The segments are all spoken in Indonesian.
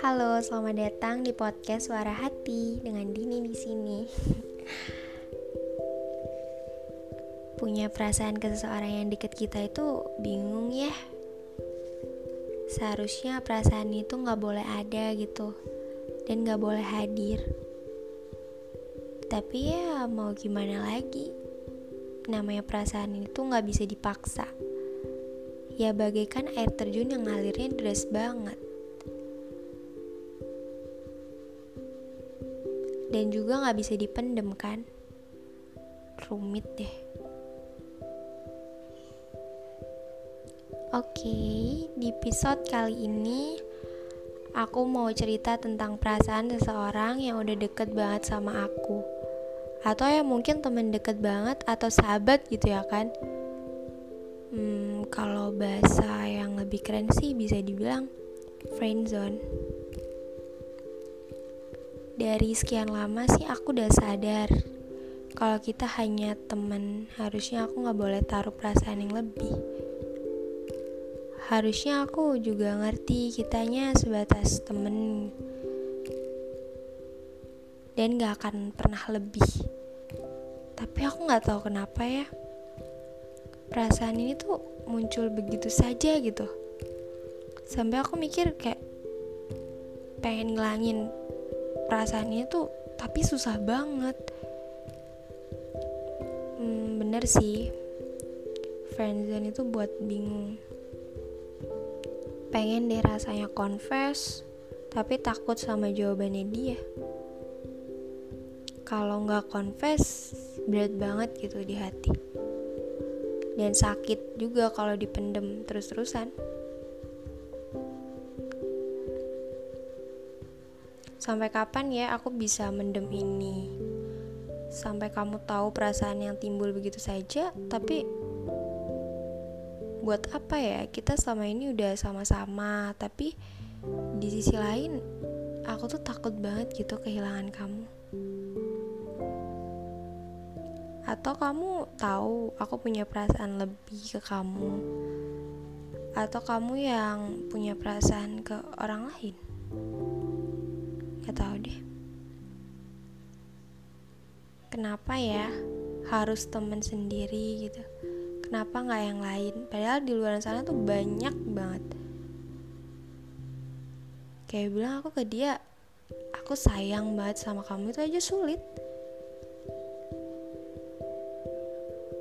Halo, selamat datang di podcast Suara Hati dengan Dini di sini. Punya perasaan ke seseorang yang deket kita itu bingung ya. Seharusnya perasaan itu nggak boleh ada gitu dan nggak boleh hadir. Tapi ya mau gimana lagi? Namanya perasaan itu nggak bisa dipaksa ya bagaikan air terjun yang ngalirnya deras banget. Dan juga gak bisa dipendem kan? Rumit deh. Oke, di episode kali ini aku mau cerita tentang perasaan seseorang yang udah deket banget sama aku. Atau ya mungkin temen deket banget atau sahabat gitu ya kan hmm, kalau bahasa yang lebih keren sih bisa dibilang friend zone dari sekian lama sih aku udah sadar kalau kita hanya temen harusnya aku nggak boleh taruh perasaan yang lebih. Harusnya aku juga ngerti kitanya sebatas temen. Dan gak akan pernah lebih. Tapi aku nggak tahu kenapa ya. Perasaan ini tuh muncul begitu saja gitu. Sampai aku mikir kayak pengen ngilangin perasaan ini tuh tapi susah banget. Hmm, bener sih. Friendzone itu buat bingung. Pengen deh rasanya confess tapi takut sama jawabannya dia. Kalau nggak confess berat banget gitu di hati. Dan sakit juga kalau dipendem terus-terusan. Sampai kapan ya aku bisa mendem ini? Sampai kamu tahu perasaan yang timbul begitu saja, tapi buat apa ya? Kita selama ini udah sama-sama, tapi di sisi lain aku tuh takut banget gitu kehilangan kamu. Atau kamu tahu aku punya perasaan lebih ke kamu? Atau kamu yang punya perasaan ke orang lain? Gak tahu deh. Kenapa ya harus temen sendiri gitu? Kenapa nggak yang lain? Padahal di luar sana tuh banyak banget. Kayak bilang aku ke dia, aku sayang banget sama kamu itu aja sulit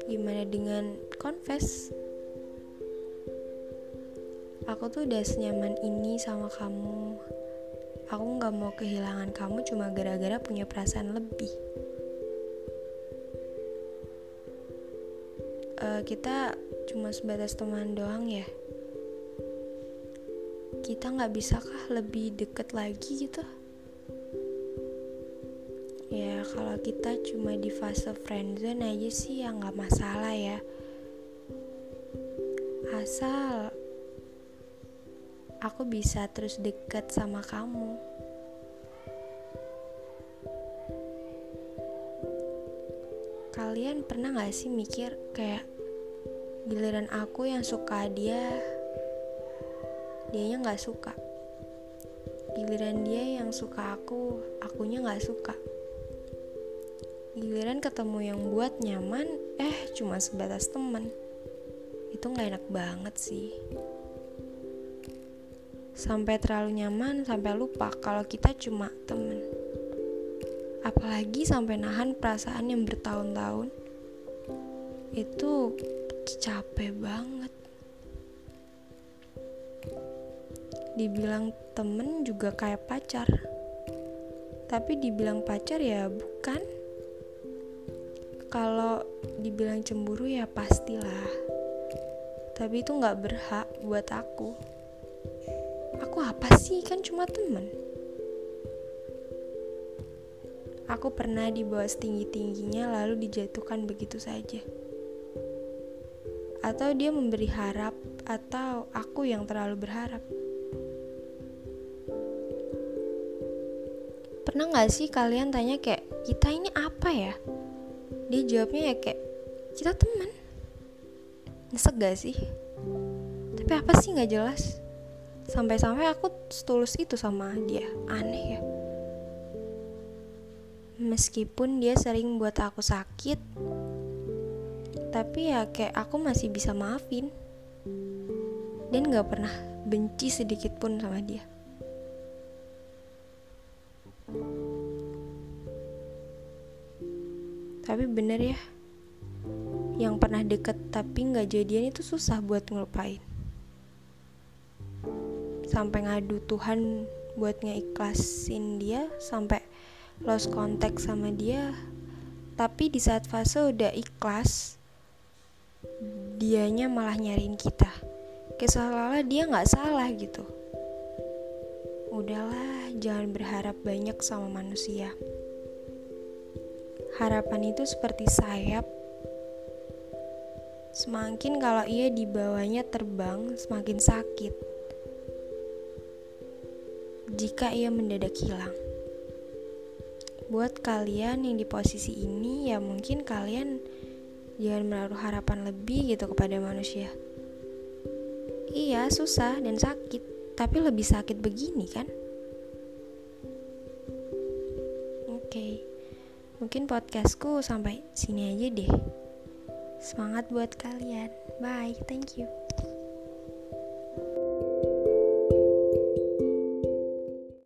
gimana dengan confess aku tuh udah senyaman ini sama kamu aku nggak mau kehilangan kamu cuma gara-gara punya perasaan lebih. Uh, kita cuma sebatas teman doang ya? Kita nggak bisakah lebih deket lagi gitu? Ya kalau kita cuma di fase friendzone aja sih ya nggak masalah ya. Asal aku bisa terus deket sama kamu. Kalian pernah gak sih mikir kayak giliran aku yang suka dia dianya nggak suka? Giliran dia yang suka aku akunya nggak suka. Giliran ketemu yang buat nyaman eh cuma sebatas teman. Itu nggak enak banget sih sampai terlalu nyaman sampai lupa kalau kita cuma temen. Apalagi sampai nahan perasaan yang bertahun-tahun. Itu capek banget. Dibilang temen juga kayak pacar. Tapi dibilang pacar ya bukan. Kalau dibilang cemburu ya pastilah. Tapi itu nggak berhak buat aku aku apa sih? Kan cuma temen. Aku pernah dibawa setinggi-tingginya lalu dijatuhkan begitu saja. Atau dia memberi harap atau aku yang terlalu berharap. Pernah nggak sih kalian tanya kayak kita ini apa ya? Dia jawabnya ya kayak kita teman nyesek gak sih? Tapi apa sih nggak jelas sampai-sampai aku setulus itu sama dia. Aneh ya. Meskipun dia sering buat aku sakit tapi ya kayak aku masih bisa maafin. Dan gak pernah benci sedikit pun sama dia. Tapi bener ya yang pernah deket tapi gak jadian itu susah buat ngelupain sampai ngadu Tuhan buat ngeikhlasin dia sampai lost contact sama dia. Tapi di saat fase udah ikhlas dianya malah nyariin kita. Seolah dia nggak salah gitu. Udahlah jangan berharap banyak sama manusia. Harapan itu seperti sayap. Semakin kalau ia dibawanya terbang semakin sakit jika ia mendadak hilang. Buat kalian yang di posisi ini, ya mungkin kalian jangan menaruh harapan lebih gitu kepada manusia. Iya, susah dan sakit, tapi lebih sakit begini kan? Oke, mungkin podcastku sampai sini aja deh. Semangat buat kalian. Bye, thank you.